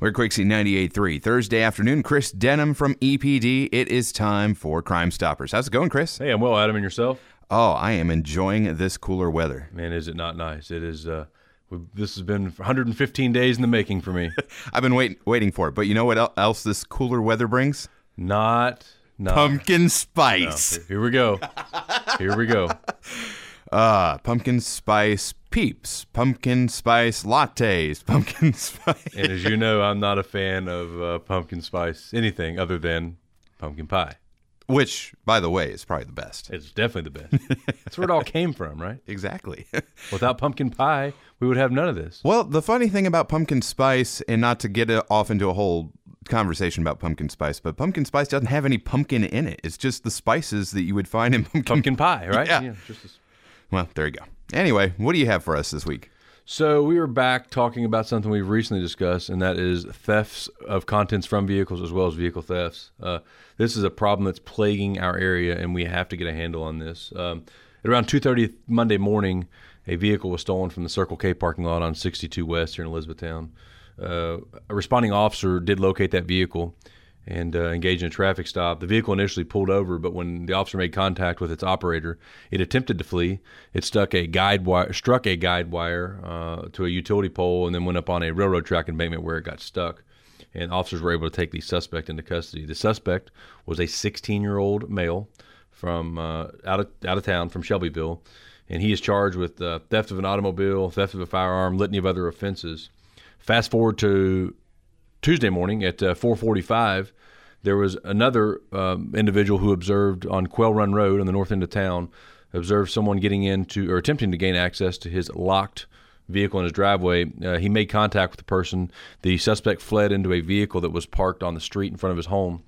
We're Quixie 98.3. Thursday afternoon, Chris Denham from EPD. It is time for Crime Stoppers. How's it going, Chris? Hey, I'm well, Adam, and yourself? Oh, I am enjoying this cooler weather. Man, is it not nice? It is. Uh, this has been 115 days in the making for me. I've been waiting waiting for it. But you know what else this cooler weather brings? Not, not pumpkin spice. No. Here we go. Here we go. Ah, uh, pumpkin spice peeps, pumpkin spice lattes, pumpkin spice. and as you know, I'm not a fan of uh, pumpkin spice anything other than pumpkin pie. Which, by the way, is probably the best. It's definitely the best. That's where it all came from, right? Exactly. Without pumpkin pie, we would have none of this. Well, the funny thing about pumpkin spice, and not to get off into a whole conversation about pumpkin spice, but pumpkin spice doesn't have any pumpkin in it. It's just the spices that you would find in pumpkin, pumpkin pie, right? Yeah. yeah. Well, there you go. Anyway, what do you have for us this week? So we were back talking about something we've recently discussed, and that is thefts of contents from vehicles as well as vehicle thefts. Uh, this is a problem that's plaguing our area, and we have to get a handle on this. Um, at around 2:30 Monday morning, a vehicle was stolen from the Circle K parking lot on 62 West here in Elizabethtown. Uh, a responding officer did locate that vehicle and uh, engaged in a traffic stop. The vehicle initially pulled over, but when the officer made contact with its operator, it attempted to flee. It stuck a guide wire, struck a guide wire uh, to a utility pole, and then went up on a railroad track embankment where it got stuck. And officers were able to take the suspect into custody. The suspect was a 16-year-old male from uh, out of out of town from Shelbyville, and he is charged with uh, theft of an automobile, theft of a firearm, litany of other offenses. Fast forward to Tuesday morning at uh, 4:45, there was another um, individual who observed on Quail Run Road on the north end of town, observed someone getting into or attempting to gain access to his locked vehicle in his driveway. Uh, he made contact with the person. The suspect fled into a vehicle that was parked on the street in front of his home,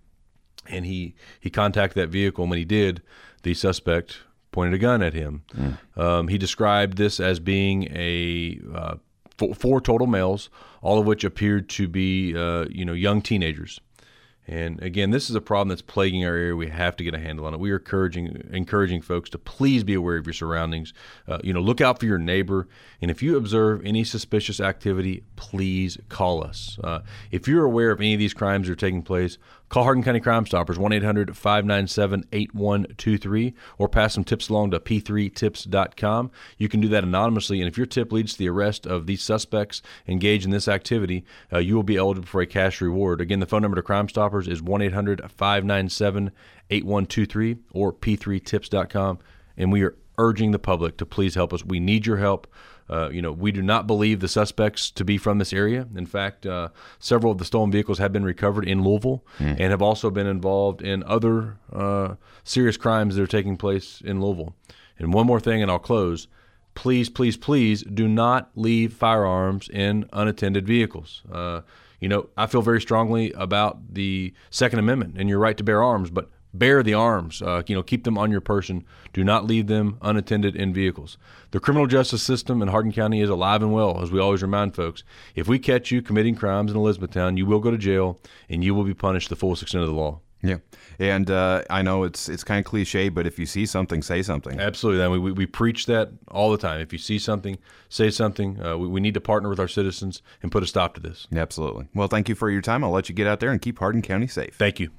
and he he contacted that vehicle. And when he did, the suspect pointed a gun at him. Mm. Um, he described this as being a uh, four, total males, all of which appeared to be uh, you know young teenagers. And again, this is a problem that's plaguing our area. We have to get a handle on it. We are encouraging encouraging folks to please be aware of your surroundings. Uh, you know, look out for your neighbor, and if you observe any suspicious activity, please call us. Uh, if you're aware of any of these crimes that are taking place, call Hardin County Crime Stoppers 1-800-597-8123 or pass some tips along to p3tips.com. You can do that anonymously, and if your tip leads to the arrest of these suspects engaged in this activity, uh, you will be eligible for a cash reward. Again, the phone number to Crime Stoppers is 1-800-597-8123 or p3tips.com, and we are urging the public to please help us. We need your help. Uh, you know, we do not believe the suspects to be from this area. In fact, uh, several of the stolen vehicles have been recovered in Louisville mm. and have also been involved in other uh, serious crimes that are taking place in Louisville. And one more thing, and I'll close. Please, please, please do not leave firearms in unattended vehicles. You know, I feel very strongly about the Second Amendment and your right to bear arms, but bear the arms. Uh, you know, keep them on your person. Do not leave them unattended in vehicles. The criminal justice system in Hardin County is alive and well, as we always remind folks. If we catch you committing crimes in Elizabethtown, you will go to jail and you will be punished the fullest extent of the law. Yeah, and uh, I know it's it's kind of cliche, but if you see something, say something. Absolutely, we, we, we preach that all the time. If you see something, say something. Uh, we, we need to partner with our citizens and put a stop to this. Absolutely. Well, thank you for your time. I'll let you get out there and keep Hardin County safe. Thank you.